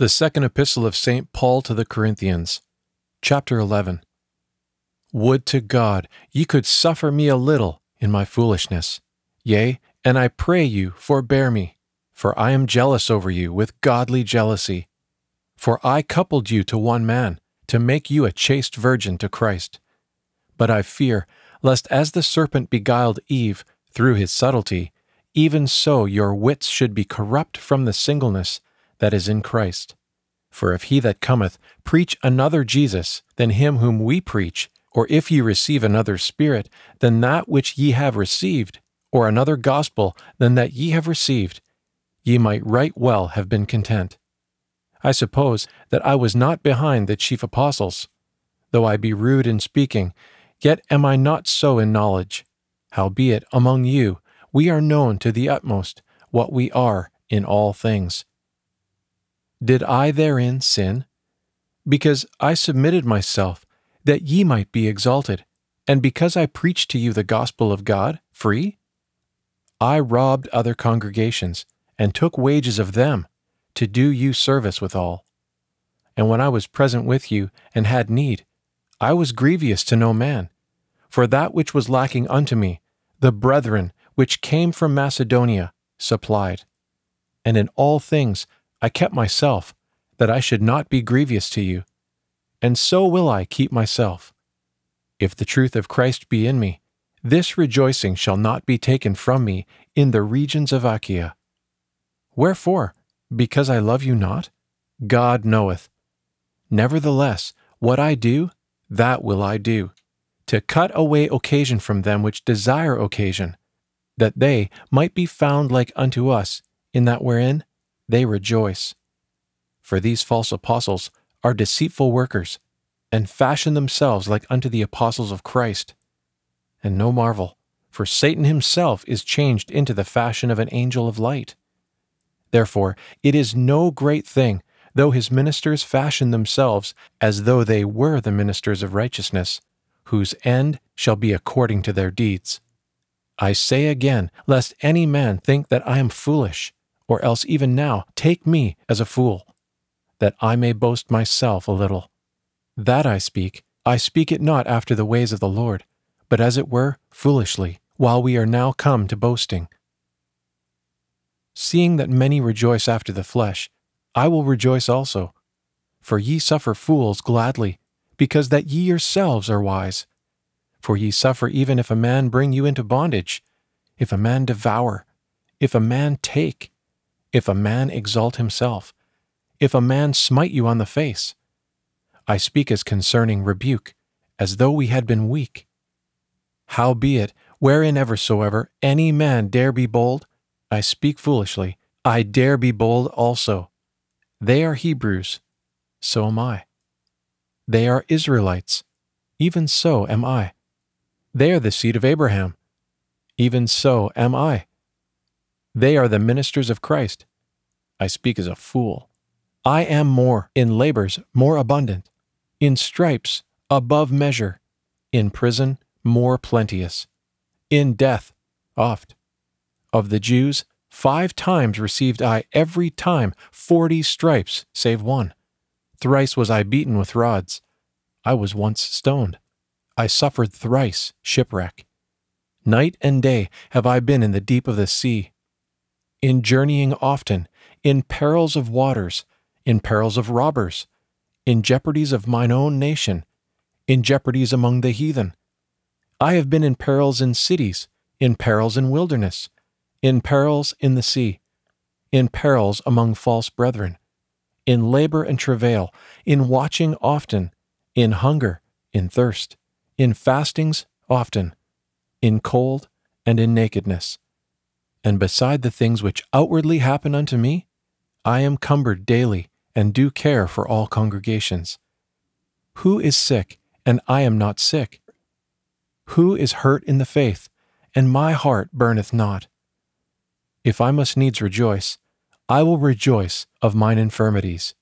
The Second Epistle of St. Paul to the Corinthians, Chapter 11. Would to God ye could suffer me a little in my foolishness. Yea, and I pray you, forbear me, for I am jealous over you with godly jealousy. For I coupled you to one man, to make you a chaste virgin to Christ. But I fear, lest as the serpent beguiled Eve through his subtlety, even so your wits should be corrupt from the singleness that is in Christ. For if he that cometh preach another Jesus than him whom we preach, or if ye receive another Spirit than that which ye have received, or another gospel than that ye have received, ye might right well have been content. I suppose that I was not behind the chief apostles. Though I be rude in speaking, yet am I not so in knowledge. Howbeit, among you, we are known to the utmost what we are in all things. Did I therein sin? Because I submitted myself, that ye might be exalted, and because I preached to you the gospel of God free? I robbed other congregations, and took wages of them, to do you service withal. And when I was present with you, and had need, I was grievous to no man. For that which was lacking unto me, the brethren which came from Macedonia supplied. And in all things I kept myself, that I should not be grievous to you. And so will I keep myself. If the truth of Christ be in me, this rejoicing shall not be taken from me in the regions of Achaia. Wherefore? Because I love you not? God knoweth. Nevertheless, what I do, that will I do, to cut away occasion from them which desire occasion, that they might be found like unto us in that wherein they rejoice. For these false apostles are deceitful workers, and fashion themselves like unto the apostles of Christ. And no marvel, for Satan himself is changed into the fashion of an angel of light. Therefore, it is no great thing, though his ministers fashion themselves as though they were the ministers of righteousness, whose end shall be according to their deeds. I say again, lest any man think that I am foolish or else even now take me as a fool, that I may boast myself a little. That I speak, I speak it not after the ways of the Lord, but as it were foolishly, while we are now come to boasting. Seeing that many rejoice after the flesh, I will rejoice also. For ye suffer fools gladly, because that ye yourselves are wise. For ye suffer even if a man bring you into bondage, if a man devour, if a man take, if a man exalt himself, if a man smite you on the face. I speak as concerning rebuke, as though we had been weak. Howbeit, wherein ever soever any man dare be bold, I speak foolishly, I dare be bold also. They are Hebrews, so am I. They are Israelites, even so am I. They are the seed of Abraham, even so am I. They are the ministers of Christ. I speak as a fool. I am more, in labors more abundant, in stripes above measure, in prison more plenteous, in death oft. Of the Jews, five times received I every time forty stripes, save one. Thrice was I beaten with rods. I was once stoned. I suffered thrice shipwreck. Night and day have I been in the deep of the sea in journeying often, in perils of waters, in perils of robbers, in jeopardies of mine own nation, in jeopardies among the heathen. I have been in perils in cities, in perils in wilderness, in perils in the sea, in perils among false brethren, in labor and travail, in watching often, in hunger, in thirst, in fastings often, in cold and in nakedness. And beside the things which outwardly happen unto me, I am cumbered daily and do care for all congregations. Who is sick, and I am not sick? Who is hurt in the faith, and my heart burneth not? If I must needs rejoice, I will rejoice of mine infirmities,